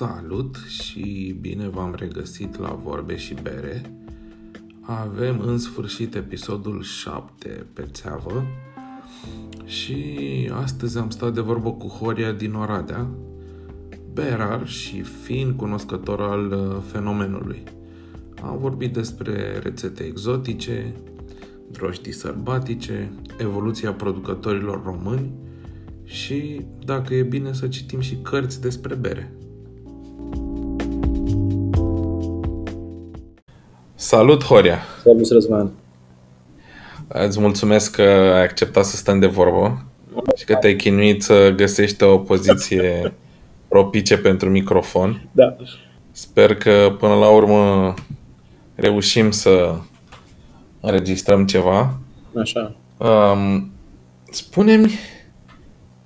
Salut și bine v-am regăsit la Vorbe și Bere. Avem în sfârșit episodul 7 pe țeavă și astăzi am stat de vorbă cu Horia din Oradea, berar și fin cunoscător al uh, fenomenului. Am vorbit despre rețete exotice, drojdii sărbatice, evoluția producătorilor români și dacă e bine să citim și cărți despre bere. Salut, Horia! Salut, Răzvan! Îți mulțumesc că ai acceptat să stăm de vorbă și că te-ai chinuit să găsești o poziție propice pentru microfon. Da. Sper că până la urmă reușim să înregistrăm ceva. Așa. Um, spune-mi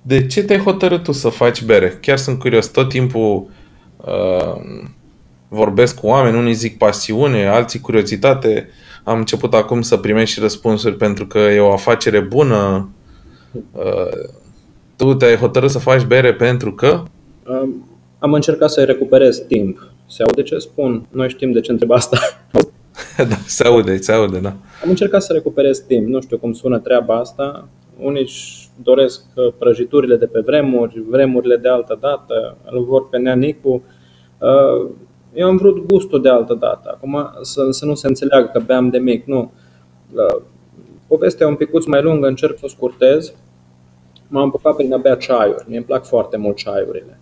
de ce te-ai hotărât tu să faci bere? Chiar sunt curios. Tot timpul uh, vorbesc cu oameni, unii zic pasiune, alții curiozitate. Am început acum să primești și răspunsuri pentru că e o afacere bună. Uh, tu te-ai hotărât să faci bere pentru că? Um, am încercat să recuperez timp. Se aude ce spun? Noi știm de ce întreb asta. da, se aude, se aude, da. Am încercat să recuperez timp. Nu știu cum sună treaba asta. Unii își doresc uh, prăjiturile de pe vremuri, vremurile de altă dată, îl vor pe neanicu. Uh, eu am vrut gustul de altă dată. Acum să, să nu se înțeleagă că beam de mic, nu. Uh, povestea e un picuț mai lungă, încerc să o scurtez. M-am apucat prin a bea ceaiuri. Mie îmi plac foarte mult ceaiurile.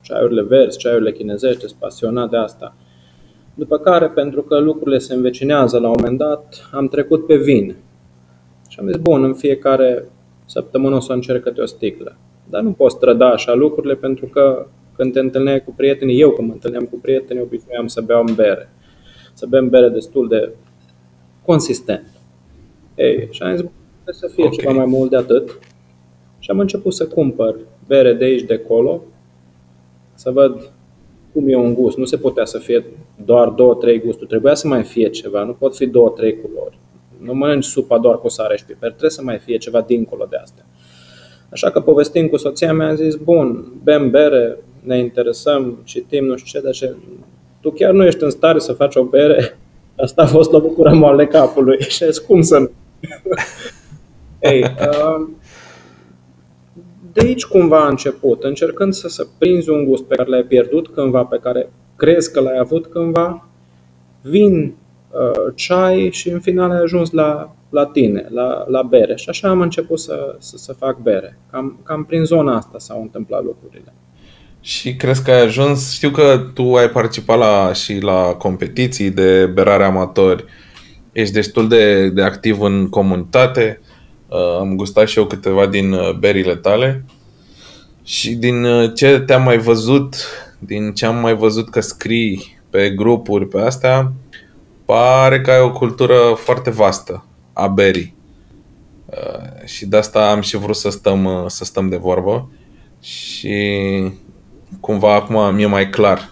Ceaiurile verzi, ceaiurile chinezești, sunt pasionat de asta. După care, pentru că lucrurile se învecinează la un moment dat, am trecut pe vin. Și am zis, bun, în fiecare săptămână o să încerc câte o sticlă. Dar nu poți străda așa lucrurile pentru că când te întâlneai cu prietenii, eu când mă întâlneam cu prietenii, obișnuiam să beau bere. Să bem bere destul de consistent. Ei, și am zis, trebuie să fie okay. ceva mai mult de atât. Și am început să cumpăr bere de aici, de acolo, să văd cum e un gust. Nu se putea să fie doar două, trei gusturi. Trebuia să mai fie ceva. Nu pot fi două, trei culori. Nu mănânci supa doar cu sare și piper. Trebuie să mai fie ceva dincolo de astea. Așa că povestim cu soția mea, am zis, bun, bem bere, ne interesăm, citim, nu știu ce, dar ce, tu chiar nu ești în stare să faci o bere? Asta a fost bucură moale capului. Și zis, cum să nu? Ei, uh, de aici cumva a început, încercând să, să prinzi un gust pe care l-ai pierdut cândva, pe care crezi că l-ai avut cândva, vin, uh, ceai și în final ai ajuns la, la tine, la, la bere. Și așa am început să, să, să fac bere. Cam, cam prin zona asta s-au întâmplat lucrurile. Și crezi că ai ajuns, știu că tu ai participat la, și la competiții de berare amatori, ești destul de, de activ în comunitate, uh, am gustat și eu câteva din uh, berile tale. Și din uh, ce te-am mai văzut, din ce am mai văzut că scrii pe grupuri pe astea, pare că ai o cultură foarte vastă a berii. Uh, și de asta am și vrut să stăm, uh, să stăm de vorbă. Și cumva acum mi-e mai clar.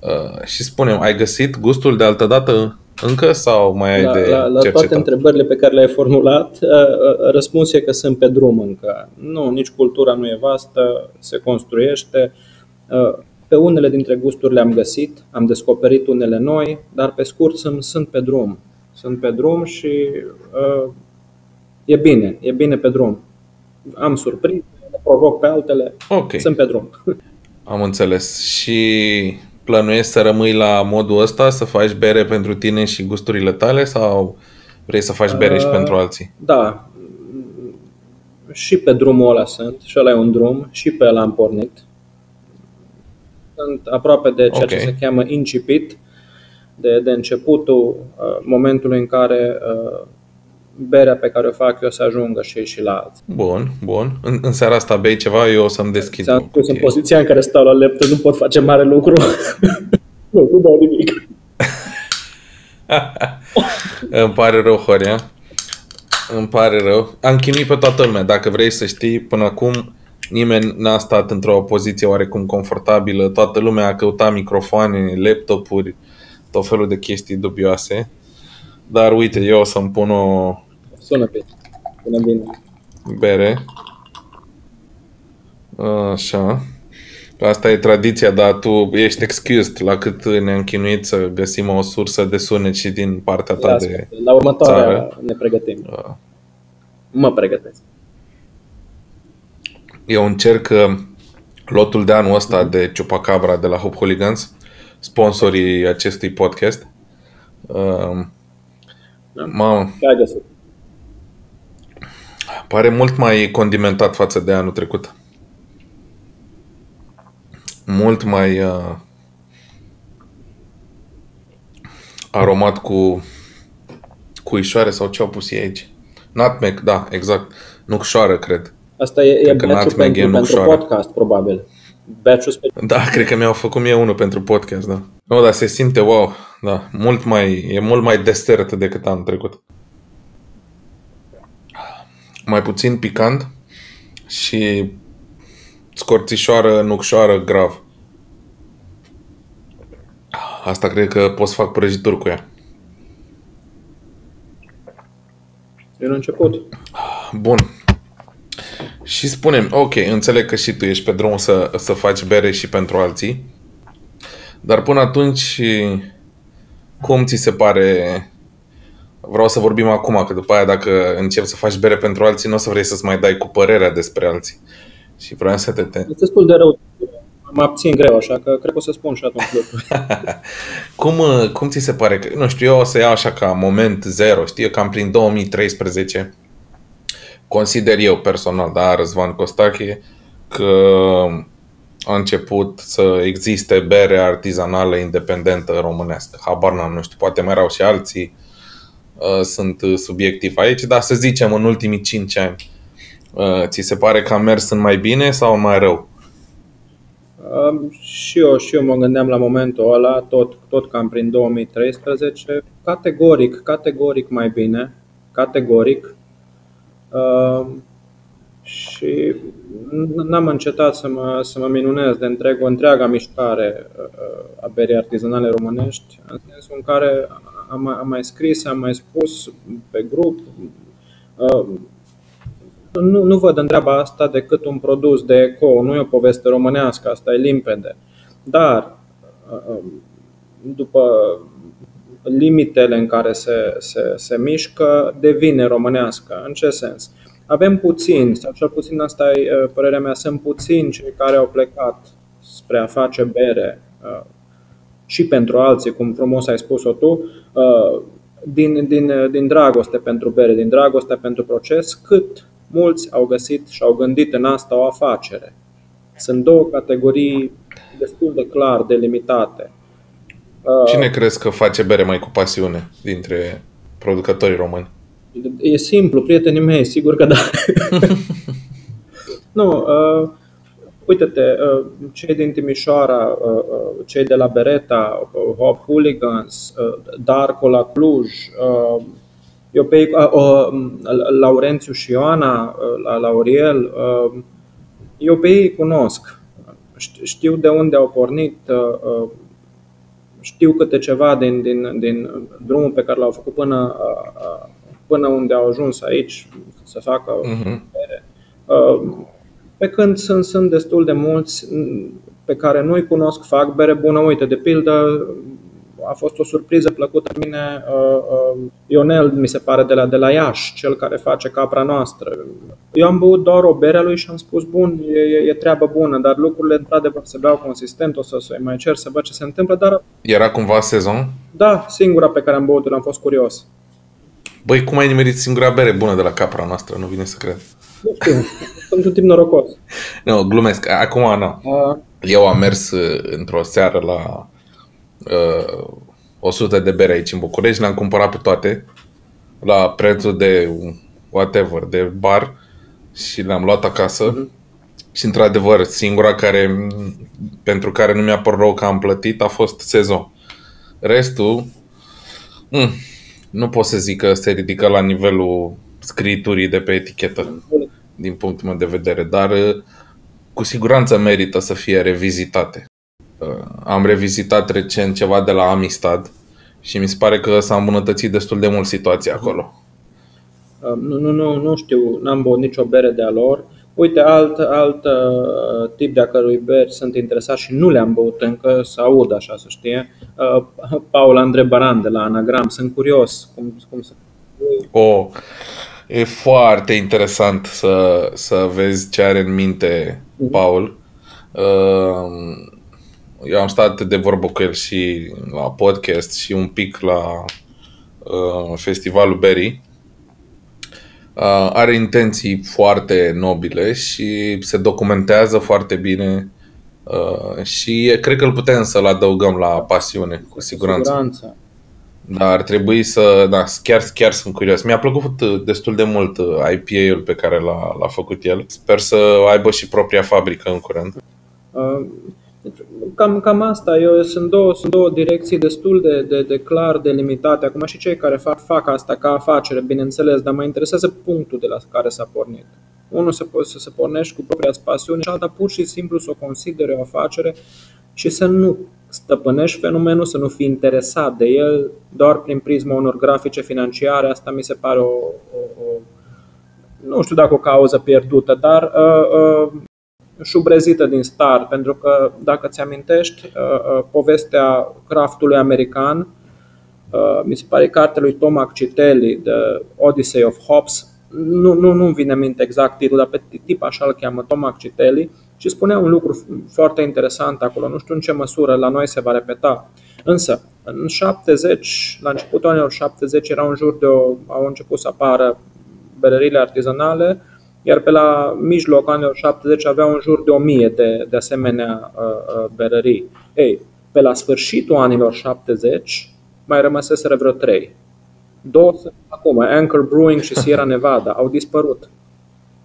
Uh, și spunem, ai găsit gustul de altă dată încă sau mai ai la, de la, la toate întrebările pe care le-ai formulat, uh, uh, răspunsul e că sunt pe drum încă. Nu, nici cultura nu e vastă, se construiește. Uh, pe unele dintre gusturi le-am găsit, am descoperit unele noi, dar pe scurt sunt, sunt pe drum. Sunt pe drum și uh, e bine, e bine pe drum. Am surprins, provoc pe altele, okay. sunt pe drum. Am înțeles. Și plănuiești să rămâi la modul ăsta, să faci bere pentru tine și gusturile tale sau vrei să faci bere uh, și pentru alții? Da. Și pe drumul ăla sunt, și ăla e un drum, și pe ăla am pornit. Sunt aproape de ceea okay. ce se cheamă incipit, de, de începutul uh, momentului în care uh, berea pe care o fac eu să ajungă și, și la alții. Bun, bun. În, în seara asta bei ceva, eu o să-mi deschid. Ți-am spus în poziția în care stau la laptop, nu pot face mare lucru. nu, nu dau nimic. Îmi pare rău, Horia. Îmi pare rău. Am chinuit pe toată lumea. Dacă vrei să știi, până acum nimeni n-a stat într-o poziție oarecum confortabilă. Toată lumea a căutat microfoane, laptopuri, tot felul de chestii dubioase. Dar uite, eu o să-mi pun o... Sună bine. Sună bine. Bere. Așa. Asta e tradiția, dar tu ești excused la cât ne-am chinuit să găsim o sursă de sunet și din partea ta Lasă, de la următoarea țară. ne pregătim. Uh, Mă pregătesc. Eu încerc uh, lotul de anul ăsta de Chupacabra de la Hope Hooligans, sponsorii acestui podcast. Uh, Da. Mamă, Ce ai găsit? Pare mult mai condimentat față de anul trecut. Mult mai uh, aromat cu cuișoare sau ce au pus ei aici. Nutmeg, da, exact. Nucșoară, cred. Asta e, e Cred că batch nutmeg e pentru, pentru nucșoară. podcast, probabil. batch special. Da, cred că mi-au făcut mie unul pentru podcast, da. Nu, dar se simte, wow, da, mult mai, e mult mai destert decât anul trecut. Mai puțin picant și scorțișoară, nucșoară, grav. Asta cred că pot să fac prăjituri cu ea. E un început. Bun. Și spunem, ok, înțeleg că și tu ești pe drum să, să faci bere și pentru alții, dar până atunci, cum ți se pare... Vreau să vorbim acum, că după aia dacă începi să faci bere pentru alții, nu o să vrei să-ți mai dai cu părerea despre alții. Și vreau să te... te... Este destul de rău. Mă abțin greu, așa că cred că o să spun și atunci lucruri. Cum, uh, cum ți se pare că, nu știu, eu o să iau așa ca moment zero, știi, cam prin 2013, consider eu personal, da, Răzvan Costache, că a început să existe bere artizanală independentă românească. Habar n-am, nu știu, poate mai erau și alții, uh, sunt subiectiv aici, dar să zicem în ultimii 5 ani. Uh, Ți se pare că a mers în mai bine sau mai rău? Um, și eu, și eu mă gândeam la momentul ăla, tot, tot cam prin 2013, categoric, categoric mai bine, categoric. Um, și n- n-am încetat să mă, să mă minunez de întreg, o întreaga mișcare uh, a berii artizanale românești, în sensul în care am, mai- am mai scris, am mai spus pe grup, uh, nu, nu văd în treaba asta decât un produs de eco, nu e o poveste românească, asta e limpede. Dar, uh, după limitele în care se, se, se mișcă, devine românească. În ce sens? Avem puțini, sau cel puțin asta e uh, părerea mea, sunt puțini cei care au plecat spre a face bere uh, și pentru alții, cum frumos ai spus-o tu, uh, din, din, din dragoste pentru bere, din dragoste pentru proces, cât mulți au găsit și au gândit în asta o afacere. Sunt două categorii destul de clar delimitate. Uh, Cine crezi că face bere mai cu pasiune dintre producătorii români? E simplu, prietenii mei, sigur că da. nu, uh, uite-te, uh, cei din Timișoara, uh, uh, cei de la Bereta, uh, Hop Hooligans, uh, Darko la Cluj, uh, eu pe ei, uh, uh, Laurențiu și Ioana, uh, la Lauriel, uh, eu pe ei cunosc. Șt- Știu de unde au pornit, uh, uh, știu câte ceva din, din, din drumul pe care l-au făcut până, uh, uh, până unde au ajuns aici să facă Mhm. Bere. Uh, Pe când sunt, sunt destul de mulți mm, pe care nu-i cunosc, fac bere bună. Uite, de pildă, a fost o surpriză plăcută mine uh, uh, Ionel, mi se pare, de la, de la Iași, cel care face capra noastră. Eu am băut doar o bere a lui și am spus, bun, e, e, e treabă bună, dar lucrurile într-adevăr se beau consistent, o să să mai cer să văd ce se întâmplă, dar Era cumva sezon? da, singura pe care am băut-o, am fost curios. Băi, cum ai nimerit singura bere bună de la capra noastră? Nu vine să cred. Nu știu, sunt un tip norocos. Nu, glumesc. Acum, nu. Uh, Eu am mers uh, într-o seară la uh, 100 de bere aici în București, le-am cumpărat pe toate la prețul de whatever, de bar și le-am luat acasă. Și într-adevăr, singura care, pentru care nu mi-a părut rău că am plătit a fost sezon. Restul, mm, nu pot să zic că se ridică la nivelul scriturii de pe etichetă, din punctul meu de vedere, dar uh, cu siguranță merită să fie revizitate. Uh, Am revizitat recent ceva de la Amistad și mi se pare că s-a îmbunătățit destul de mult situația acolo. Uh, Nu, nu, nu, nu știu, n-am băut nicio bere de-a lor, Uite, alt, alt uh, tip de a cărui beri sunt interesat și nu le-am băut încă, să aud așa să știe, uh, Paul Andre Baran de la Anagram. Sunt curios cum, cum să... Oh, e foarte interesant să, să vezi ce are în minte mhm. Paul. Uh, eu am stat de vorbă cu el și la podcast și un pic la uh, festivalul Berry Uh, are intenții foarte nobile și se documentează foarte bine uh, și cred că îl putem să-l adăugăm la pasiune, cu siguranță. siguranță. Dar ar trebui să, da, chiar, chiar sunt curios. Mi-a plăcut destul de mult IPA-ul pe care l-a, l-a făcut el. Sper să aibă și propria fabrică în curând. Uh, deci, cam, cam asta. Eu, sunt, două, sunt două direcții destul de, de, de clar delimitate. Acum și cei care fac, fac asta ca afacere, bineînțeles, dar mă interesează punctul de la care s-a pornit. Unul să, să se pornești cu propria pasiune și alta pur și simplu să o considere o afacere și să nu stăpânești fenomenul, să nu fii interesat de el doar prin prisma unor grafice financiare. Asta mi se pare o, o, o nu știu dacă o cauză pierdută, dar uh, uh, șubrezită din start, pentru că, dacă ți amintești, uh, uh, povestea craftului american, uh, mi se pare cartea lui Tom Accitelli, The Odyssey of Hobbes, nu, nu, nu vine în minte exact titlul, dar pe tip așa îl cheamă Tom Accitelli, și spunea un lucru foarte interesant acolo, nu știu în ce măsură la noi se va repeta. Însă, în 70, la începutul anilor 70, era un jur de o, au început să apară berările artizanale, iar pe la mijloc anilor 70 avea în jur de 1000 de, de asemenea uh, uh, berării. Ei, pe la sfârșitul anilor 70 mai rămăseseră vreo 3. Două sunt acum, Anchor Brewing și Sierra Nevada, au dispărut.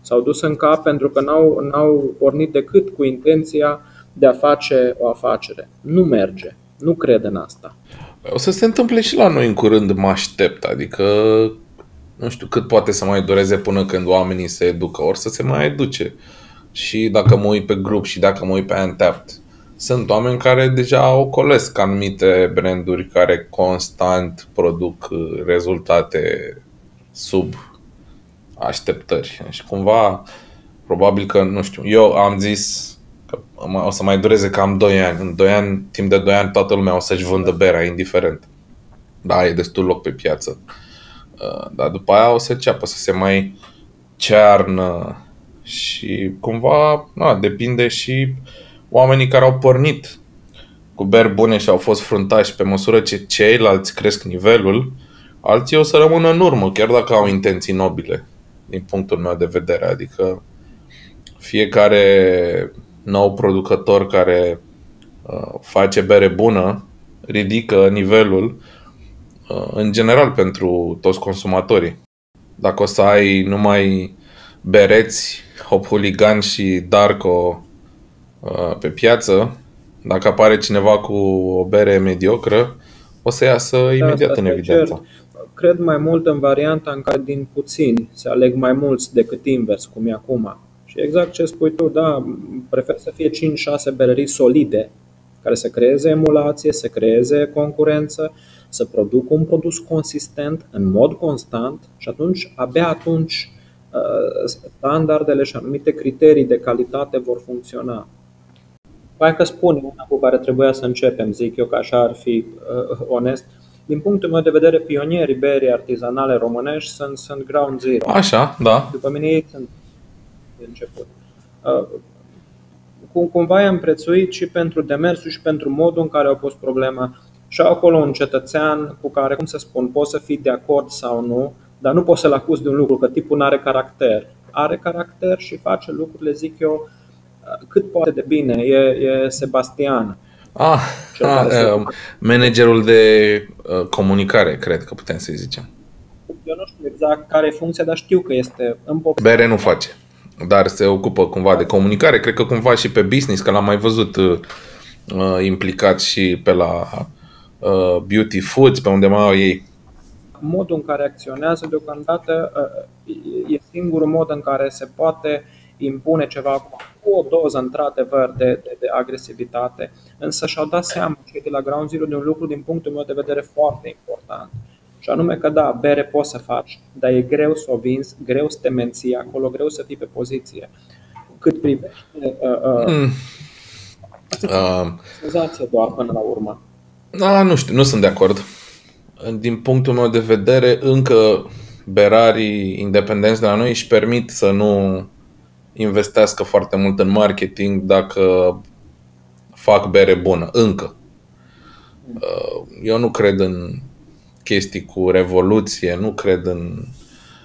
S-au dus în cap pentru că n-au, n-au pornit decât cu intenția de a face o afacere. Nu merge. Nu cred în asta. O să se întâmple și la noi în curând, mă aștept. Adică nu știu cât poate să mai dureze până când oamenii se educă, ori să se mai educe. Și dacă mă uit pe grup și dacă mă uit pe Antapped, sunt oameni care deja ocolesc anumite branduri care constant produc uh, rezultate sub așteptări. Și cumva, probabil că, nu știu, eu am zis că o să mai dureze cam 2 ani. În 2 ani, timp de 2 ani, toată lumea o să-și vândă berea, indiferent. Da, e destul loc pe piață. Uh, dar după aia o să înceapă să se mai cearnă și cumva na, depinde și oamenii care au pornit cu beri bune și au fost fruntași pe măsură ce ceilalți cresc nivelul, alții o să rămână în urmă, chiar dacă au intenții nobile, din punctul meu de vedere. Adică fiecare nou producător care uh, face bere bună ridică nivelul Uh, în general pentru toți consumatorii. Dacă o să ai numai bereți, hop hooligan și darko uh, pe piață, dacă apare cineva cu o bere mediocră, o să iasă da, imediat în evidență. Cred mai mult în varianta în care din puțini se aleg mai mulți decât invers, cum e acum. Și exact ce spui tu, da, prefer să fie 5-6 berării solide, care să creeze emulație, să creeze concurență să producă un produs consistent, în mod constant și atunci, abia atunci, uh, standardele și anumite criterii de calitate vor funcționa. Hai că spun una cu care trebuia să începem, zic eu că așa ar fi uh, onest. Din punctul meu de vedere, pionierii berii artizanale românești sunt, sunt Ground Zero. Așa, da. După mine ei sunt de început. Uh, cum, cumva i-am prețuit și pentru demersul și pentru modul în care au pus problema și acolo un cetățean cu care, cum să spun, poți să fii de acord sau nu, dar nu poți să-l acuzi de un lucru, că tipul nu are caracter. Are caracter și face lucrurile, zic eu, cât poate de bine. E, e Sebastian. Ah, ah uh, managerul de uh, comunicare, cred că putem să-i zicem. Eu nu știu exact care e funcția, dar știu că este în pop. Bere nu face, dar se ocupă cumva de comunicare. Cred că cumva și pe business, că l-am mai văzut uh, implicat și pe la Uh, beauty foods, pe unde mai au ei? Modul în care acționează deocamdată uh, e singurul mod în care se poate impune ceva cu o doză într-adevăr de, de, de agresivitate, însă și-au dat seama cei de la Ground Zero de un lucru din punctul meu de vedere foarte important. Și anume că da, bere poți să faci, dar e greu să o vinzi, greu să te menții acolo, greu să fii pe poziție. Cât privește uh, uh, mm. uh, senzație doar până la urmă. Da, nu știu, nu sunt de acord. Din punctul meu de vedere, încă berarii independenți de la noi își permit să nu investească foarte mult în marketing dacă fac bere bună, încă. Uh, eu nu cred în chestii cu revoluție, nu cred în...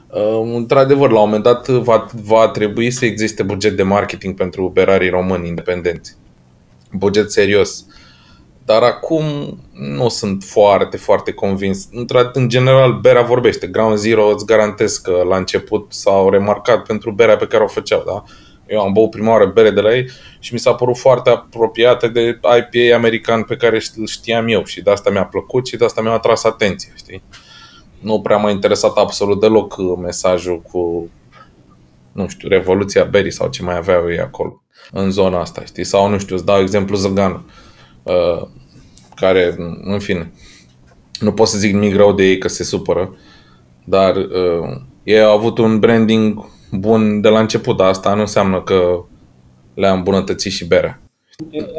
Uh, într-adevăr, la un moment dat va, va trebui să existe buget de marketing pentru berarii români independenți. Buget serios. Dar acum nu sunt foarte, foarte convins. În general, berea vorbește. Ground Zero îți garantez că la început s-au remarcat pentru berea pe care o făceau. Da? Eu am băut prima oară bere de la ei și mi s-a părut foarte apropiată de IPA american pe care îl știam eu și de asta mi-a plăcut și de asta mi-a atras atenția, știi? Nu prea m-a interesat absolut deloc mesajul cu, nu știu, revoluția berii sau ce mai aveau ei acolo, în zona asta, știi? Sau, nu știu, îți dau exemplu Zăganu, uh, care, în fine, nu pot să zic nimic rău de ei că se supără, dar uh, ei au avut un branding bun de la început, dar asta nu înseamnă că le-a îmbunătățit și berea.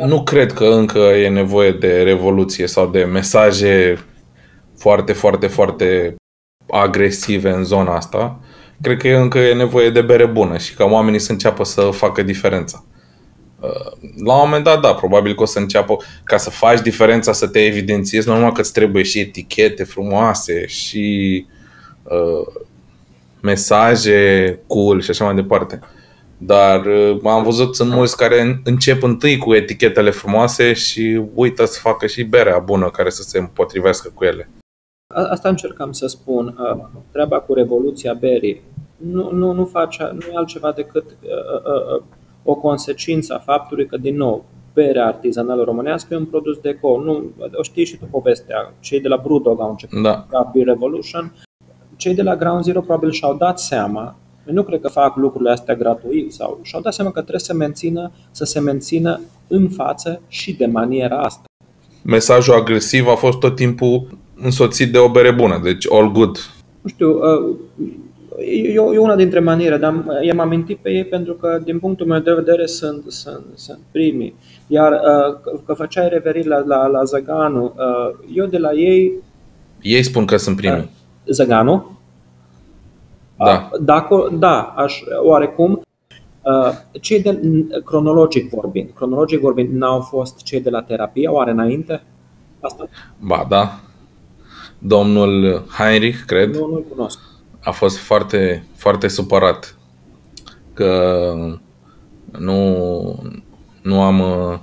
Nu cred că încă e nevoie de revoluție sau de mesaje foarte, foarte, foarte agresive în zona asta. Cred că încă e nevoie de bere bună și ca oamenii să înceapă să facă diferența. Uh, la un moment dat, da, probabil că o să înceapă ca să faci diferența, să te evidențiezi, normal că îți trebuie și etichete frumoase și uh, mesaje cool și așa mai departe. Dar uh, am văzut sunt mulți care încep întâi cu etichetele frumoase și uită să facă și berea bună care să se împotrivească cu ele. Asta încercam să spun. Uh, treaba cu revoluția berii nu, nu, nu, face, nu e altceva decât uh, o consecință a faptului că, din nou, berea artizanală românească e un produs deco. Nu, o știi și tu povestea. Cei de la Brewdog au început da. ca Beer Revolution cei de la Ground Zero probabil și-au dat seama, nu cred că fac lucrurile astea gratuit sau și-au dat seama că trebuie să mențină, să se mențină în față și de maniera asta. Mesajul agresiv a fost tot timpul însoțit de o bere bună, deci all good. Nu știu, uh, e, e una dintre maniere, dar i-am amintit pe ei pentru că, din punctul meu de vedere, sunt, sunt, sunt primii. Iar uh, că făceai referire la, la, la Zaganu, uh, eu de la ei... Ei spun că sunt primii. Zaganu? Da. Dacă, da, aș, oarecum. Cei de, cronologic vorbind, cronologic vorbind, n-au fost cei de la terapie, oare înainte? Asta? Ba, da. Domnul Heinrich, cred. Nu, nu-l cunosc. A fost foarte, foarte supărat că nu, nu am uh,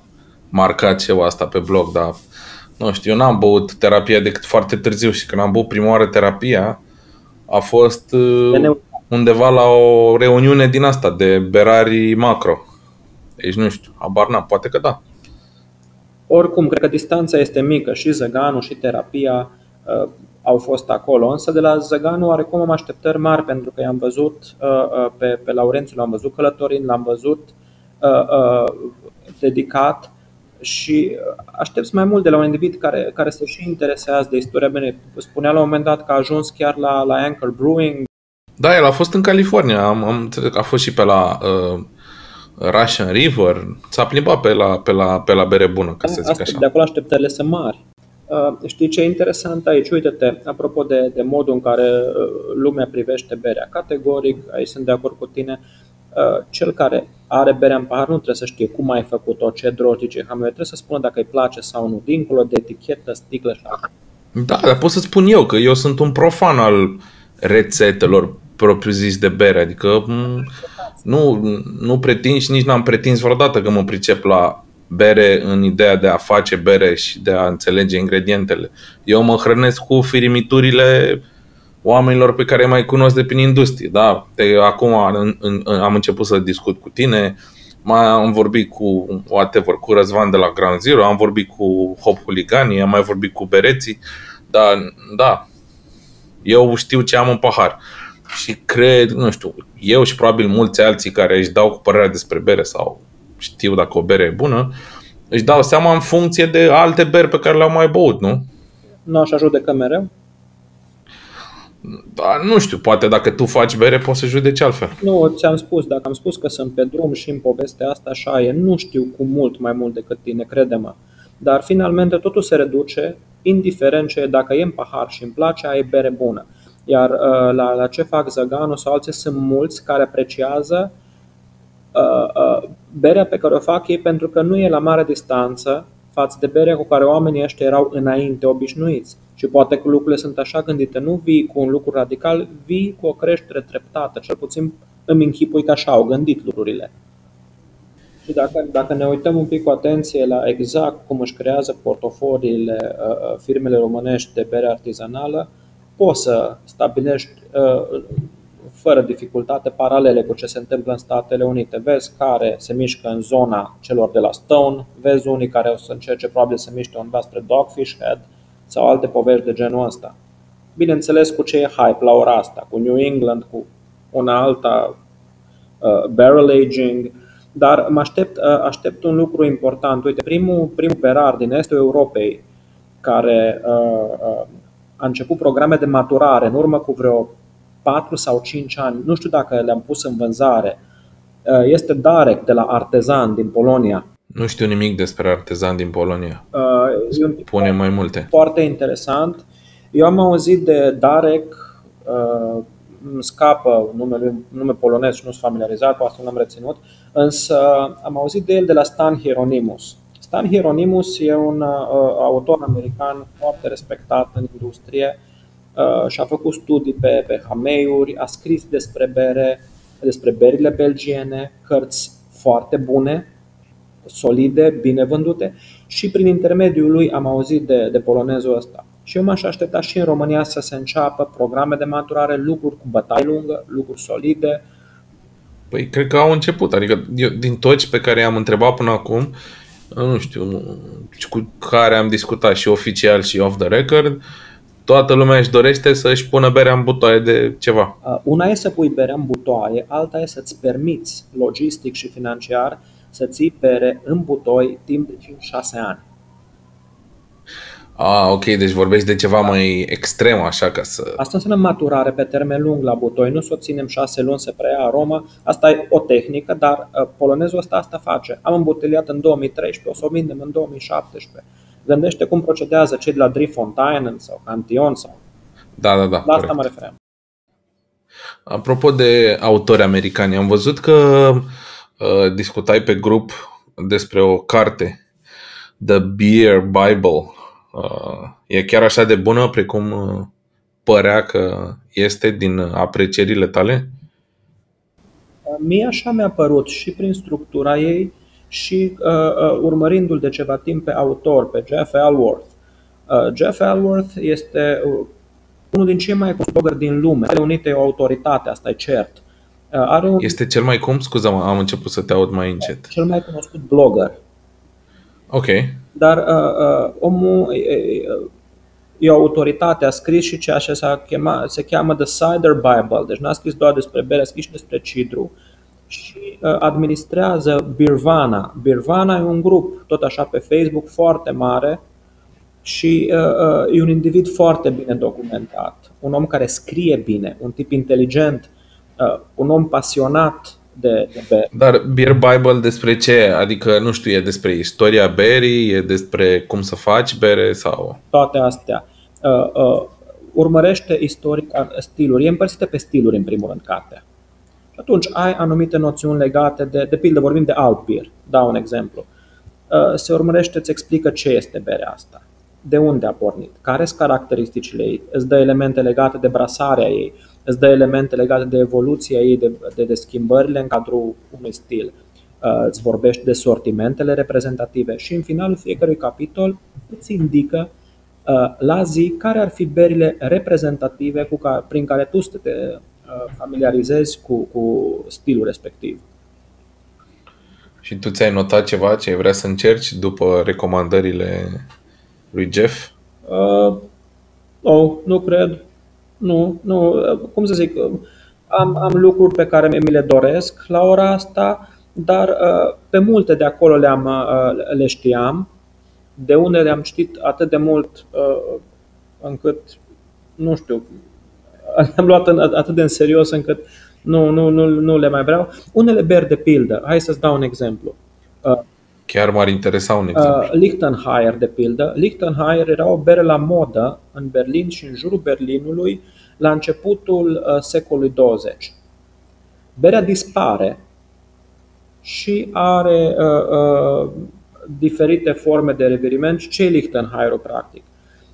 marcat ceva asta pe blog, dar nu știu, eu n-am băut terapia decât foarte târziu și când am băut prima oară terapia, a fost uh, undeva la o reuniune din asta de berari macro. Deci nu știu, abar n-am, poate că da. Oricum, cred că distanța este mică și Zăganu și terapia uh, au fost acolo, însă de la Zăganu oarecum am așteptări mari pentru că i-am văzut uh, uh, pe, pe Laurențiu, l-am văzut călătorind, l-am văzut uh, uh, dedicat și uh, aștept mai mult de la un individ care, care se și interesează de istoria bine. Spunea la un moment dat că a ajuns chiar la, la Anchor Brewing. Da, el a fost în California, am, am a fost și pe la uh, Russian River, s-a plimbat pe la, pe la, pe la bere bună, ca să zic Asta, așa. De acolo așteptările sunt mari. Uh, știi ce e interesant aici? Uite-te, apropo de, de modul în care uh, lumea privește berea. Categoric, aici sunt de acord cu tine, uh, cel care are berea în pahar nu trebuie să știe cum ai făcut-o, ce drogi, ce hamele, trebuie să spună dacă îi place sau nu, dincolo de etichetă, sticlă și așa. Da, dar pot să spun eu că eu sunt un profan al rețetelor propriu-zis de bere, adică nu, nu pretind și nici n-am pretins vreodată că mă pricep la bere în ideea de a face bere și de a înțelege ingredientele. Eu mă hrănesc cu firimiturile oamenilor pe care mai cunosc de prin industrie. Da, de acum în, în, am început să discut cu tine, mai am vorbit cu whatever, cu Răzvan de la Ground Zero, am vorbit cu Hop Huligani, am mai vorbit cu Bereții, dar da, eu știu ce am în pahar. Și cred, nu știu, eu și probabil mulți alții care își dau cu părerea despre bere sau știu dacă o bere e bună, își dau seama în funcție de alte beri pe care le-au mai băut, nu? Nu așa judecă mereu? Da, nu știu, poate dacă tu faci bere, poți să judeci altfel. Nu, ți-am spus, dacă am spus că sunt pe drum și în povestea asta, așa e. Nu știu cu mult mai mult decât tine, crede-mă. Dar finalmente totul se reduce, indiferent ce dacă e în pahar și îmi place, ai bere bună. Iar uh, la, la ce fac Zăganu sau alții sunt mulți care apreciază uh, uh, berea pe care o fac ei pentru că nu e la mare distanță față de berea cu care oamenii ăștia erau înainte obișnuiți. Și poate că lucrurile sunt așa gândite, nu vii cu un lucru radical, vii cu o creștere treptată, cel puțin îmi închipui că așa au gândit lucrurile. Și dacă, dacă ne uităm un pic cu atenție la exact cum își creează portofoliile uh, uh, firmele românești de bere artizanală, poți să stabilești uh, fără dificultate paralele cu ce se întâmplă în Statele Unite. Vezi care se mișcă în zona celor de la Stone, vezi unii care o să încerce probabil să miște undeva spre Dogfish Head sau alte povești de genul ăsta. Bineînțeles cu ce e hype la ora asta, cu New England, cu una alta uh, barrel aging, dar mă aștept, uh, aștept un lucru important. Uite, primul, primul berar din estul Europei care uh, uh, a început programe de maturare în urmă cu vreo 4 sau 5 ani, nu știu dacă le-am pus în vânzare, uh, este Darek de la Artezan din Polonia. Nu știu nimic despre Artezan din Polonia. Uh, Pune mai multe. Foarte interesant. Eu am auzit de Darek, uh, îmi scapă numele, nume polonez și nu sunt familiarizat, cu asta nu am reținut, însă am auzit de el de la Stan Hieronymus. Stan Hieronymus e un uh, autor american foarte respectat în industrie uh, și a făcut studii pe, pe hameiuri, a scris despre bere, despre berile belgiene, cărți foarte bune, solide, bine vândute și prin intermediul lui am auzit de, de polonezul ăsta. Și eu m-aș aștepta și în România să se înceapă programe de maturare, lucruri cu bătaie lungă, lucruri solide. Păi cred că au început, adică eu, din toți pe care i-am întrebat până acum, nu știu, cu care am discutat și oficial și off the record, toată lumea își dorește să își pună berea în butoaie de ceva. Una e să pui berea în butoaie, alta e să-ți permiți logistic și financiar să ții bere în butoi timp de 5-6 ani. Ah, ok, deci vorbești de ceva mai extrem, așa ca să... Asta înseamnă maturare pe termen lung la butoi, nu să o ținem șase luni să preia aroma. Asta e o tehnică, dar uh, polonezul ăsta asta face. Am îmbuteliat în 2013, o să o vindem în 2017. Gândește cum procedează cei de la Drifontainen sau Cantillon sau... Da, da, da. La asta mă refeream. Apropo de autori americani, am văzut că uh, discutai pe grup despre o carte, The Beer Bible, Uh, e chiar așa de bună precum uh, părea că este din aprecierile tale? Mie așa mi-a părut și prin structura ei și uh, uh, urmărindu-l de ceva timp pe autor, pe Jeff Alworth. Uh, Jeff Alworth este uh, unul din cei mai cunoscuți din lume. Are Unite e o autoritate, asta e cert. Uh, are un... Este cel mai cum? Scuză-mă, am început să te aud mai încet. Cel mai cunoscut blogger. Ok. Dar uh, uh, omul e, e o autoritate, a scris și ceea ce chema, se cheamă The Cider Bible, deci n-a scris doar despre bere, a scris și despre cidru și uh, administrează Birvana. Birvana e un grup, tot așa pe Facebook, foarte mare și uh, uh, e un individ foarte bine documentat, un om care scrie bine, un tip inteligent, uh, un om pasionat de, de bere. Dar Beer Bible despre ce? Adică, nu știu, e despre istoria berii, e despre cum să faci bere sau... Toate astea. Uh, uh, urmărește istoric stiluri. E împărțită pe stiluri, în primul rând, cartea. Și atunci ai anumite noțiuni legate de, de pildă, vorbim de alt beer, dau un exemplu. Uh, se urmărește, îți explică ce este berea asta, de unde a pornit, care sunt caracteristicile ei, îți dă elemente legate de brasarea ei, îți dă elemente legate de evoluția ei, de, de, de schimbările în cadrul unui stil, uh, îți vorbești de sortimentele reprezentative și în finalul fiecărui capitol îți indică uh, la zi care ar fi berile reprezentative cu care, prin care tu să te uh, familiarizezi cu, cu stilul respectiv. Și tu ți-ai notat ceva ce ai vrea să încerci după recomandările lui Jeff? Uh, oh, nu cred. Nu, nu, cum să zic, am, am lucruri pe care mi le doresc la ora asta, dar uh, pe multe de acolo le-am, uh, le știam, de unde le-am știut atât de mult uh, încât, nu știu, le-am luat în, atât de în serios încât nu, nu, nu, nu le mai vreau. Unele beri de pildă, hai să-ți dau un exemplu. Chiar m-ar interesa un exemplu. Uh, Lichtenheier, de pildă. Lichtenheier era o bere la modă în Berlin și în jurul Berlinului la începutul uh, secolului 20. Berea dispare și are uh, uh, diferite forme de reviriment. Ce e Lichtenheier, practic?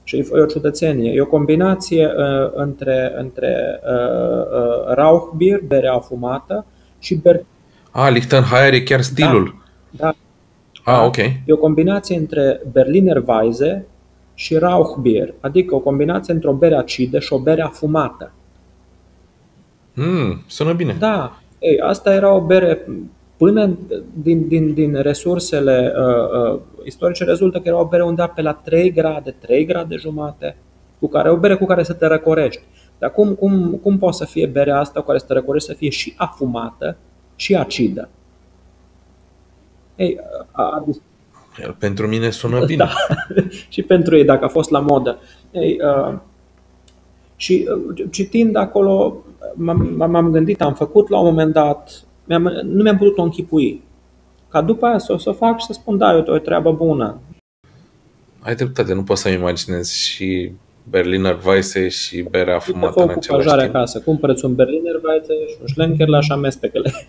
Și e o ciudățenie. E o combinație uh, între, între uh, uh, Rauchbier, berea afumată, și ber... Ah, Lichtenheier e chiar stilul. Da, da. Ah, ok. E o combinație între Berliner Weisse și Rauchbier, adică o combinație între o bere acidă și o bere afumată. Mm, sună bine. Da. Ei, asta era o bere până din, din, din resursele uh, uh, istorice rezultă că era o bere undeva pe la 3 grade, 3 grade jumate, cu care, o bere cu care să te răcorești. Dar cum, cum, cum poate să fie berea asta cu care să te răcorești să fie și afumată și acidă? Ei, a, a, pentru mine sună bine. Da. și pentru ei, dacă a fost la modă. Ei, uh, și uh, citind acolo, m-am, m-am gândit, am făcut la un moment dat, mi-am, nu mi-am putut o închipui. Ca după aia să o să fac și să spun, da, e o treabă bună. Ai dreptate, nu pot să-mi imaginez și Berliner Weisse și berea fumată în același timp. acasă, cumpărăți un Berliner Weisse și un Schlenker la și amestecele.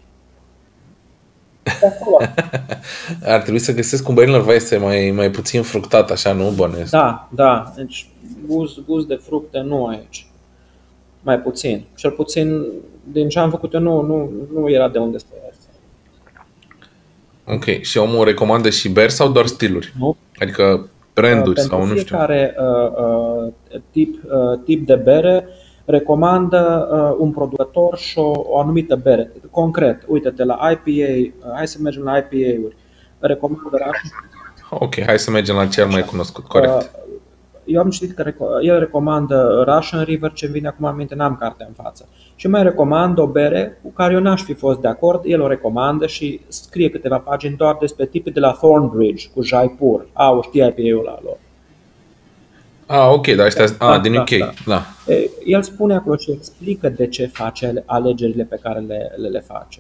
Ar trebui să găsesc un Berliner Weisse mai, mai puțin fructat, așa, nu bănesc? Da, da. Deci gust, gust de fructe nu aici. Mai puțin. Cel puțin din ce am făcut eu nu, nu, nu era de unde să Ok. Și omul recomandă și beri sau doar stiluri? Nu. Adică branduri uh, sau nu știu. fiecare uh, uh, tip, uh, tip de bere recomandă uh, un producător și o, o anumită bere. Concret, uite-te la IPA, uh, hai să mergem la IPA-uri. Recomandă Ok, hai să mergem la cel mai cunoscut, corect. Uh, eu am citit că el recomandă Russian River, ce vine acum aminte, n-am cartea în față. Și mai recomandă o bere cu care eu n-aș fi fost de acord, el o recomandă și scrie câteva pagini doar despre tipul de la Thornbridge cu Jaipur. A, o știe IPA-ul la lor. Ah, ok, dar astea, da, ah, din da, UK, da. da. El spune acolo și explică de ce face alegerile pe care le, le, le face.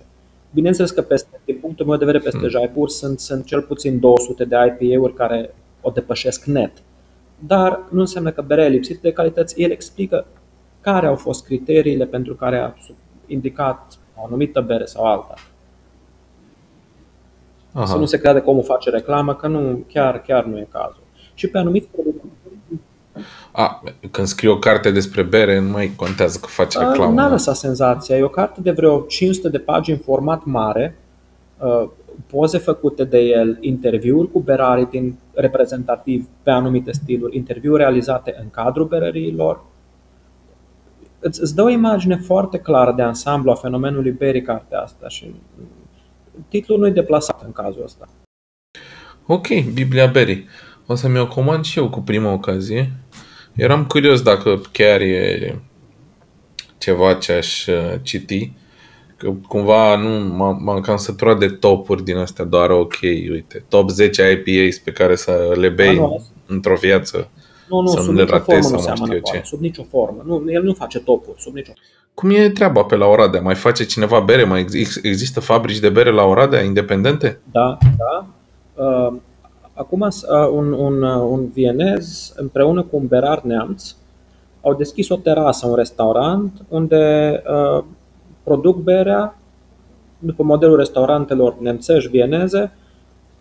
Bineînțeles că peste, din punctul meu de vedere, peste hmm. Jaipur sunt, sunt cel puțin 200 de IPA-uri care o depășesc net. Dar nu înseamnă că berea e lipsită de calități. El explică care au fost criteriile pentru care a indicat o anumită bere sau alta. Aha. Să nu se crede că omul face reclamă, că nu, chiar, chiar nu e cazul. Și pe anumiți producători a, când scrii o carte despre bere, nu mai contează că faci reclamă. N-a lăsat senzația. E o carte de vreo 500 de pagini, format mare, poze făcute de el, interviuri cu berarii din reprezentativ pe anumite stiluri, interviuri realizate în cadrul berăriilor. Îți, îți dă o imagine foarte clară de ansamblu a fenomenului berii cartea asta și titlul nu e deplasat în cazul ăsta. Ok, Biblia Berii. O să mi-o comand și eu cu prima ocazie. Eram curios dacă chiar e ceva ce aș uh, citi. Că cumva nu m-am cam săturat de topuri din astea doar ok, uite, top 10 IPAs pe care să le bei nu, într-o viață. Nu, nu, să sub nu le ratezi sau nu știu ce. Sub nicio formă. Nu, el nu face topuri, sub nicio Cum e treaba pe la Oradea? Mai face cineva bere? Mai există fabrici de bere la Oradea independente? Da, da. Uh, Acum uh, un, un, uh, un vienez împreună cu un berar neamț au deschis o terasă, un restaurant unde uh, produc berea după modelul restaurantelor nemțești vieneze.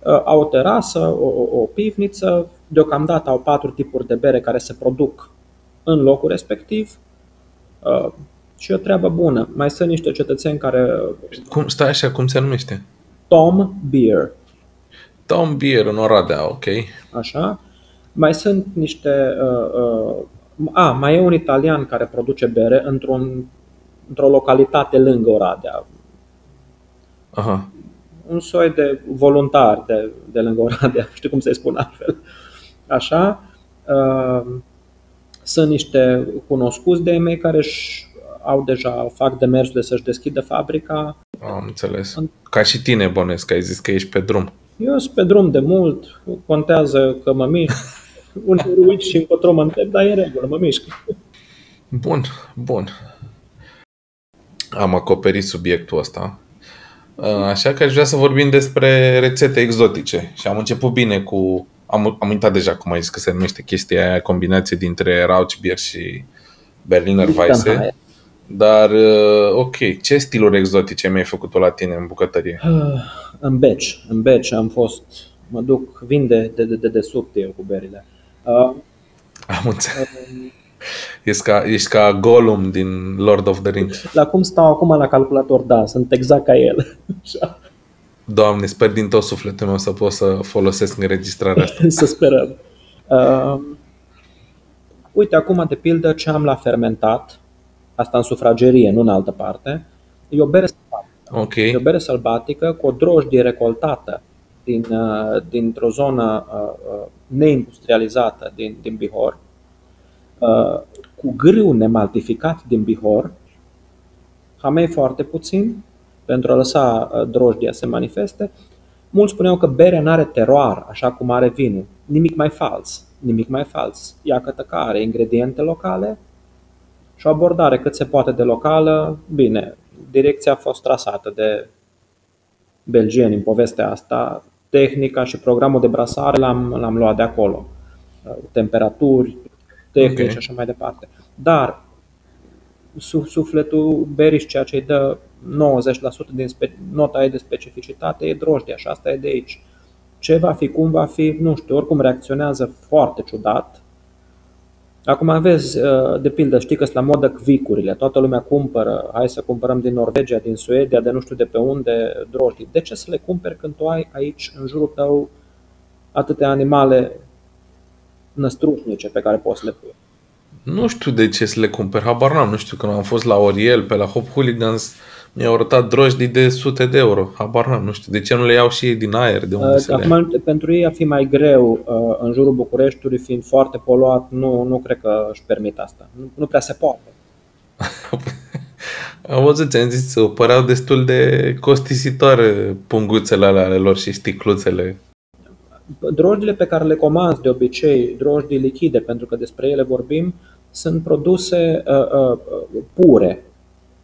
Uh, au o terasă, o, o, o pivniță, deocamdată au patru tipuri de bere care se produc în locul respectiv. Uh, și o treabă bună. Mai sunt niște cetățeni care... Cum, stai așa, cum se numește? Tom Beer. Tom Beer în Oradea, ok. Așa. Mai sunt niște... Uh, uh, a, mai e un italian care produce bere într-un, într-o localitate lângă Oradea. Aha. Un soi de voluntar de, de lângă Oradea, nu știu cum să-i spun altfel. Așa. Uh, sunt niște cunoscuți de mei care își au deja, fac demersurile să-și deschidă fabrica. Am înțeles. Ca și tine, bănuiesc, că ai zis că ești pe drum. Eu sunt pe drum de mult, contează că mă mișc. Uneori uit și încotro mă întreb, dar e în regulă, mă mișc. Bun, bun. Am acoperit subiectul ăsta. Așa că aș vrea să vorbim despre rețete exotice. Și am început bine cu... Am, am uitat deja cum ai zis că se numește chestia aia, combinație dintre Rauchbier și Berliner Weisse. Dar, ok, ce stiluri exotice mi-ai făcut la tine în bucătărie? În beci. În beci am fost... Mă duc, vin de, de, de, de sub eu cu berile. Uh, am înțeles. Uh, Ești ca, ești ca Gollum din Lord of the Rings. La cum stau acum la calculator, da, sunt exact ca el. Doamne, sper din tot sufletul meu să pot să folosesc înregistrarea asta. să sperăm. Uh, uite, acum, de pildă, ce am la fermentat, asta în sufragerie, nu în altă parte, e o bere sălbatică. Okay. E o bere sălbatică cu o drojdie recoltată din, uh, dintr-o zonă uh, uh, neindustrializată din, din Bihor, Uh, cu grâu nemaltificat din Bihor, hamei foarte puțin, pentru a lăsa uh, drojdia să se manifeste. Mulți spuneau că berea nu are teroar, așa cum are vinul. Nimic mai fals, nimic mai fals. Ea că are ingrediente locale și o abordare cât se poate de locală. Bine, direcția a fost trasată de belgieni în povestea asta. Tehnica și programul de brasare l-am, l-am luat de acolo. Uh, temperaturi, tehnici okay. și așa mai departe. Dar sufletul berii ceea ce îi dă 90% din spe- nota ei de specificitate e drojdia și asta e de aici. Ce va fi, cum va fi, nu știu, oricum reacționează foarte ciudat. Acum vezi, uh, de pildă, știi că sunt la modă kvicurile, toată lumea cumpără, hai să cumpărăm din Norvegia, din Suedia, de nu știu de pe unde, drojdii. De ce să le cumperi când tu ai aici, în jurul tău, atâtea animale năstrușnice pe care poți să le pui. Nu știu de ce să le cumpăr, habar n-am, nu știu, când am fost la Oriel, pe la Hop Hooligans, mi-au arătat drojdii de sute de euro, habar n-am, nu știu, de ce nu le iau și ei din aer, de unde uh, se Acum, le pentru ei ar fi mai greu, uh, în jurul Bucureștiului, fiind foarte poluat, nu, nu cred că își permit asta, nu, nu prea se poate. Am văzut, ți-am zis, păreau destul de costisitoare punguțele ale lor și sticluțele Drojdile pe care le comanzi de obicei, drojdii lichide, pentru că despre ele vorbim, sunt produse uh, uh, pure,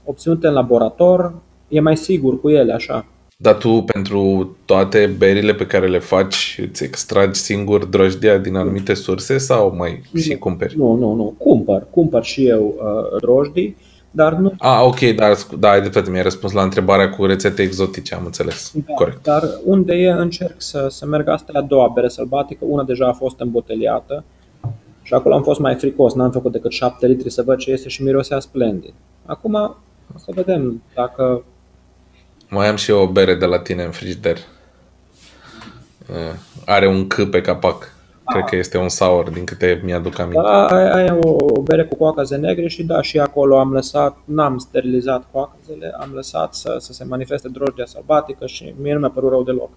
obținute în laborator, e mai sigur cu ele așa. Dar tu pentru toate berile pe care le faci îți extragi singur drojdia din anumite surse sau mai și cumperi? Nu, nu, nu. Cumpăr. Cumpăr și eu uh, drojdii dar nu... Ah, ok, dar da, ai dreptate, mi-ai răspuns la întrebarea cu rețete exotice, am înțeles. Da, Corect. Dar unde e, încerc să, să merg asta a doua bere sălbatică, una deja a fost îmboteliată și acolo am fost mai fricos, n-am făcut decât 7 litri să văd ce este și mirosea splendid. Acum să vedem dacă... Mai am și eu o bere de la tine în frigider. Are un C pe capac. Cred că este un sour, din câte mi-aduc aminte. Da, ai o, o bere cu coacaze negre și da, și acolo am lăsat, n-am sterilizat coacazele, am lăsat să, să se manifeste drojdia sălbatică și mie nu mi-a părut rău deloc.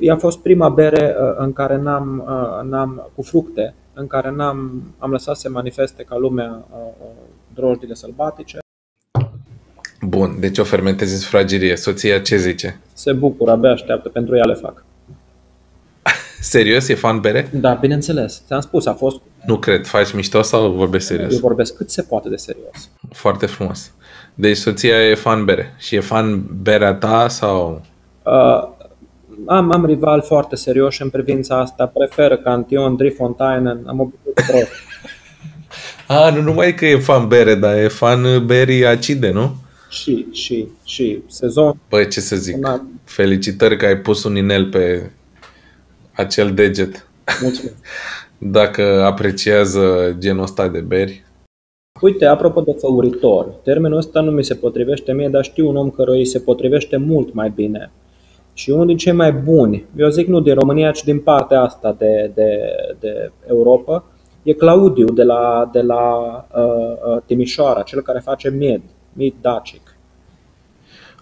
Ea a fost prima bere uh, în care n-am, uh, n-am cu fructe, în care n-am, am lăsat să se manifeste ca lumea uh, drojdile sălbatice. Bun, deci o fermentezi în sufragerie. Soția ce zice? Se bucură, abia așteaptă, pentru ea le fac. Serios? E fan bere? Da, bineînțeles. Ți-am spus, a fost... Nu cred. Faci mișto sau vorbești serios? Eu vorbesc cât se poate de serios. Foarte frumos. Deci soția e fan bere. Și e fan berea ta sau... Uh, am, am rival foarte serios în privința asta. Prefer Cantion, Drifontainen. Am obișnuit prost. A, nu numai că e fan bere, dar e fan berii acide, nu? Și, și, și sezon. Păi ce să zic, felicitări că ai pus un inel pe acel deget. Mulțumesc. Dacă apreciază genul ăsta de beri. Uite, apropo de făuritor, termenul ăsta nu mi se potrivește mie, dar știu un om care îi se potrivește mult mai bine. Și unul din cei mai buni, eu zic nu din România, ci din partea asta de, de, de Europa, e Claudiu de la, de la uh, uh, Timișoara, cel care face mied, mied dacic.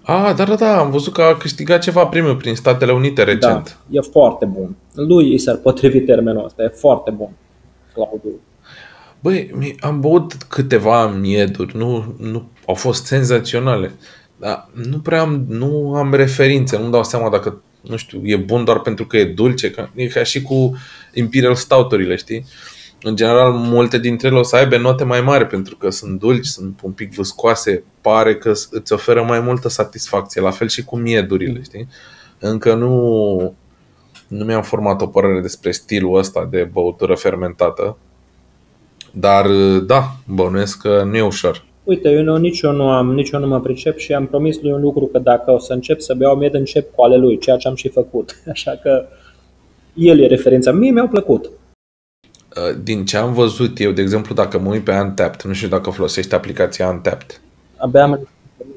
Ah, da, da, da, am văzut că a câștigat ceva premiu prin Statele Unite recent. Da, e foarte bun. Lui i s-ar potrivi termenul ăsta, e foarte bun. Claudiu. Băi, am băut câteva mieduri, nu, nu, au fost senzaționale, dar nu prea am, nu am referințe, nu-mi dau seama dacă, nu știu, e bun doar pentru că e dulce, că e ca și cu Imperial Stouturile, știi? În general, multe dintre ele o să aibă note mai mari pentru că sunt dulci, sunt un pic viscoase, pare că îți oferă mai multă satisfacție, la fel și cu miedurile, știi? Încă nu, nu mi-am format o părere despre stilul ăsta de băutură fermentată, dar da, bănuiesc că nu e ușor. Uite, eu nu, nici eu nu am, nici eu nu mă pricep și am promis lui un lucru că dacă o să încep să beau mied, încep cu ale lui, ceea ce am și făcut. Așa că el e referința. Mie mi-au plăcut. Uh, din ce am văzut eu, de exemplu, dacă mă uit pe Untapped, nu știu dacă folosești aplicația Untapped. Abia am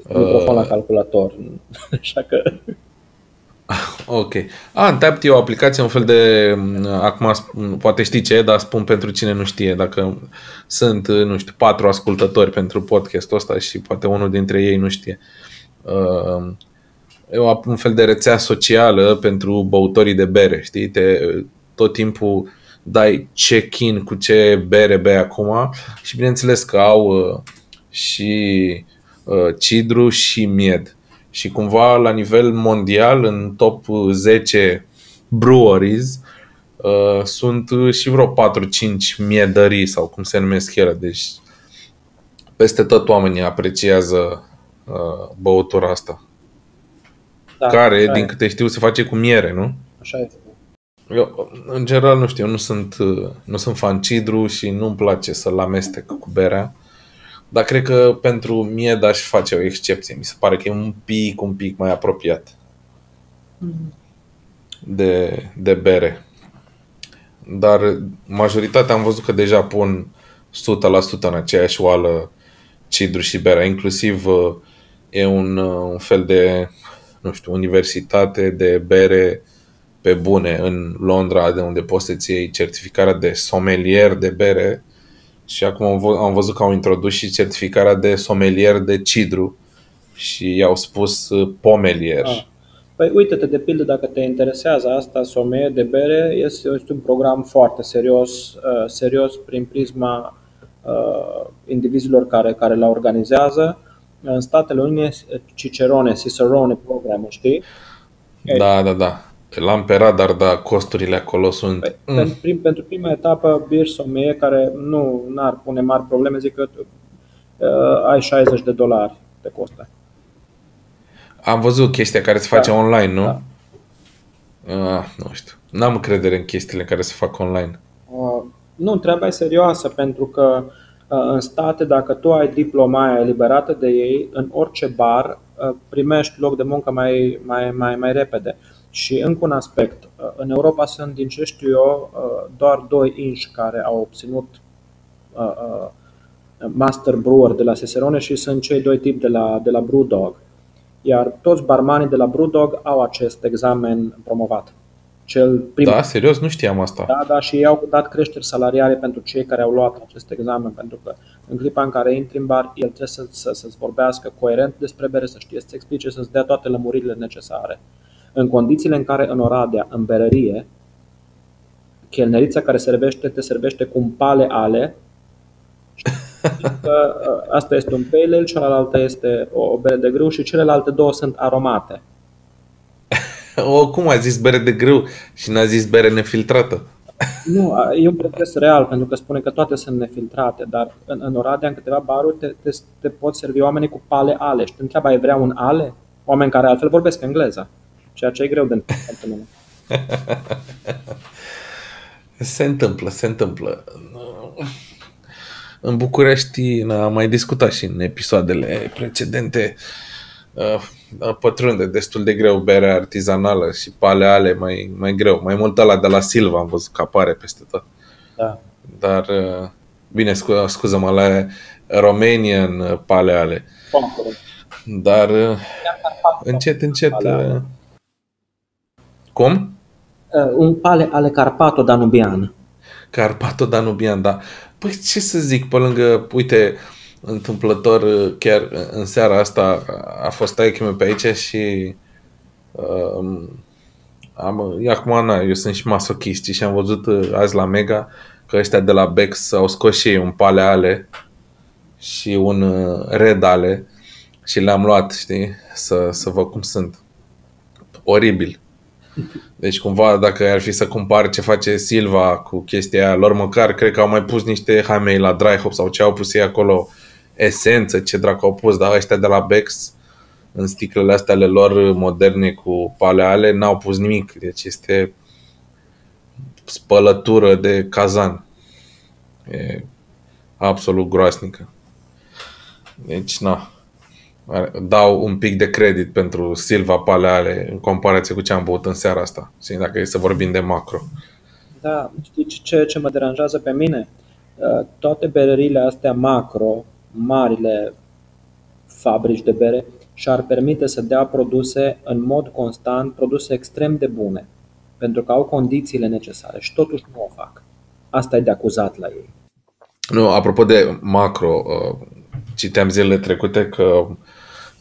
microfon la calculator, așa că... Ok. A, Untapped e o aplicație, un fel de... Mm, acum poate știi ce e, dar spun pentru cine nu știe. Dacă sunt, nu știu, patru ascultători pentru podcastul ăsta și poate unul dintre ei nu știe. Uh, e un fel de rețea socială pentru băutorii de bere, știi? Te, tot timpul dai check-in cu ce bere bei acum și bineînțeles că au uh, și uh, cidru și mied. Și cumva la nivel mondial, în top 10 breweries, uh, sunt și vreo 4-5 miedării sau cum se numesc ele. Deci peste tot oamenii apreciază uh, băutura asta. Da, care, din câte știu, se face cu miere, nu? Așa este. Eu, în general, nu știu, eu nu sunt, nu sunt fan cidru și nu-mi place să-l amestec cu berea. Dar cred că pentru mie aș face o excepție. Mi se pare că e un pic, un pic mai apropiat mm-hmm. de, de bere. Dar majoritatea am văzut că deja pun 100% în aceeași oală cidru și berea. Inclusiv uh, e un, uh, un fel de, nu știu, universitate de bere pe bune în Londra, de unde poți să-ți iei certificarea de sommelier de bere și acum am văzut că au introdus și certificarea de sommelier de cidru și i-au spus uh, pomelier. Ah. Păi uite-te, de pildă, dacă te interesează asta, sommelier de bere, este, este un program foarte serios, uh, serios prin prisma uh, indivizilor care, care la organizează. În Statele Unite, Cicerone, Cicerone program, știi? Da, da, da. L-am pe radar, dar costurile acolo sunt... Păi, mm. pentru, pentru prima etapă, bir somie, care nu ar pune mari probleme, zic că uh, ai 60 de dolari de costă. Am văzut chestia care se face da. online, nu? Da. Uh, nu știu. N-am credere în chestiile care se fac online. Uh, nu, treaba e serioasă, pentru că uh, în state, dacă tu ai diploma aia eliberată de ei, în orice bar uh, primești loc de muncă mai, mai, mai, mai repede. Și încă un aspect, uh, în Europa sunt, din ce știu eu, uh, doar doi inși care au obținut uh, Master Brewer de la Seserone și sunt cei doi tipi de la, de la Brewdog. Iar toți barmanii de la Brewdog au acest examen promovat. Cel prim... Da, serios, nu știam asta. Da, da, și ei au dat creșteri salariale pentru cei care au luat acest examen, pentru că în clipa în care intri în bar, el trebuie să, să, să-ți vorbească coerent despre bere, să știe să-ți explice, să-ți dea toate lămuririle necesare în condițiile în care în Oradea, în berărie, chelnerița care servește, te servește cu un pale ale, că ă, asta este un pale ale, cealaltă este o bere de grâu și celelalte două sunt aromate. O, cum a zis bere de grâu și n-a zis bere nefiltrată? Nu, e un preț real, pentru că spune că toate sunt nefiltrate, dar în, în Oradea, în câteva baruri, te, te, te pot servi oamenii cu pale ale. Și te întreabă, ai vrea un ale? Oameni care altfel vorbesc engleză ceea ce e greu de întâmplat Se întâmplă, se întâmplă. În București am mai discutat și în episoadele precedente uh, pătrunde destul de greu berea artizanală și pale ale mai, mai greu. Mai mult la de la Silva am văzut că apare peste tot. Da. Dar, uh, bine, scu- scuză-mă, la Romanian pale ale. Dar uh, încet, încet... Cum? Uh, un pale ale Carpato Danubian. Carpato Danubian, da. Păi ce să zic, pe lângă, uite, întâmplător, chiar în seara asta a fost taică pe aici și uh, am, acum, na, eu sunt și masochist și am văzut uh, azi la Mega că ăștia de la Bex au scos și ei un pale ale și un uh, red ale și le-am luat, știi, să, să văd cum sunt. Oribil. Deci cumva dacă ar fi să compar ce face Silva cu chestia aia, lor măcar cred că au mai pus niște hamei la dry hop sau ce au pus ei acolo, esență, ce dracu au pus, dar ăștia de la Bex în sticlele astea ale lor moderne cu paleale n-au pus nimic, deci este spălătură de cazan. E absolut groasnică. Deci, na, dau un pic de credit pentru Silva Paleale în comparație cu ce am băut în seara asta, și dacă e să vorbim de macro. Da, știi ce, ce mă deranjează pe mine? Uh, toate berările astea macro, marile fabrici de bere, și-ar permite să dea produse în mod constant, produse extrem de bune, pentru că au condițiile necesare și totuși nu o fac. Asta e de acuzat la ei. Nu, apropo de macro, uh, citeam zilele trecute că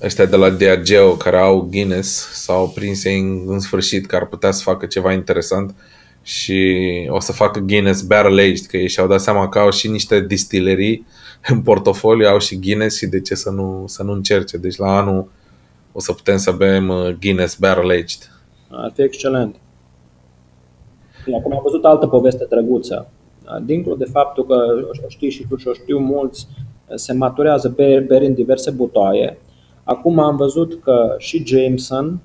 ăștia de la Diageo care au Guinness s-au prins în, în sfârșit că ar putea să facă ceva interesant și o să facă Guinness Barrel Aged, că ei și-au dat seama că au și niște distilerii în portofoliu, au și Guinness și de ce să nu, să nu încerce. Deci la anul o să putem să bem uh, Guinness Barrel Aged. Ar fi excelent. Acum am văzut altă poveste drăguță. Dincolo de faptul că o știi și tu și o știu mulți, se maturează beri, beri în diverse butoaie. Acum am văzut că și Jameson,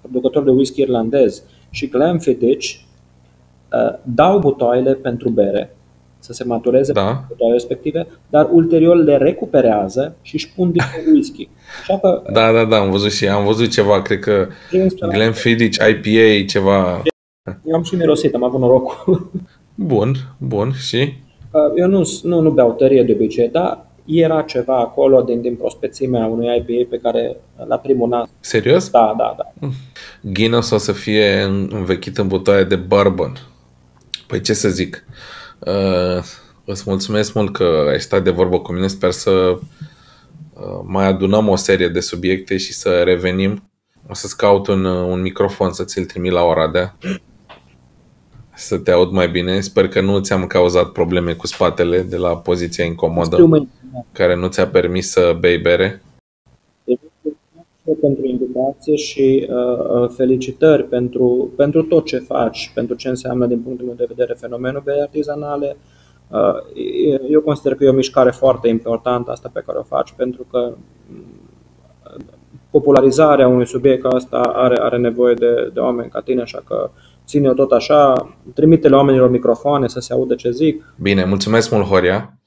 producător de whisky irlandez, și Glenfiddich dau butoaile pentru bere să se matureze da. butoaile respective, dar ulterior le recuperează și își pun din whisky. Așa că, da, da, da, am văzut și am văzut ceva, cred că Glenfiddich IPA, ceva. Eu am și mirosit, am avut norocul. Bun, bun, și? Eu nu, nu, nu beau tărie de obicei, dar era ceva acolo din, din prospețimea unui IPA pe care la primul an. Serios? Da, da, da. Hmm. Guinness o să fie învechit în butoaie de bourbon. Păi ce să zic? Uh, îți mulțumesc mult că ai stat de vorbă cu mine. Sper să uh, mai adunăm o serie de subiecte și să revenim. O să-ți caut un, un microfon să ți-l trimit la ora de să te aud mai bine. Sper că nu ți-am cauzat probleme cu spatele de la poziția incomodă care nu ți-a permis să bei bere. pentru invitație și uh, uh, felicitări pentru, pentru tot ce faci, pentru ce înseamnă din punctul meu de vedere fenomenul bei artizanale. Uh, eu consider că e o mișcare foarte importantă asta pe care o faci, pentru că mm, popularizarea unui subiect ca asta are, are nevoie de, de oameni ca tine, așa că ține-o tot așa, trimite la oamenilor microfoane să se audă ce zic. Bine, mulțumesc mult, Horia.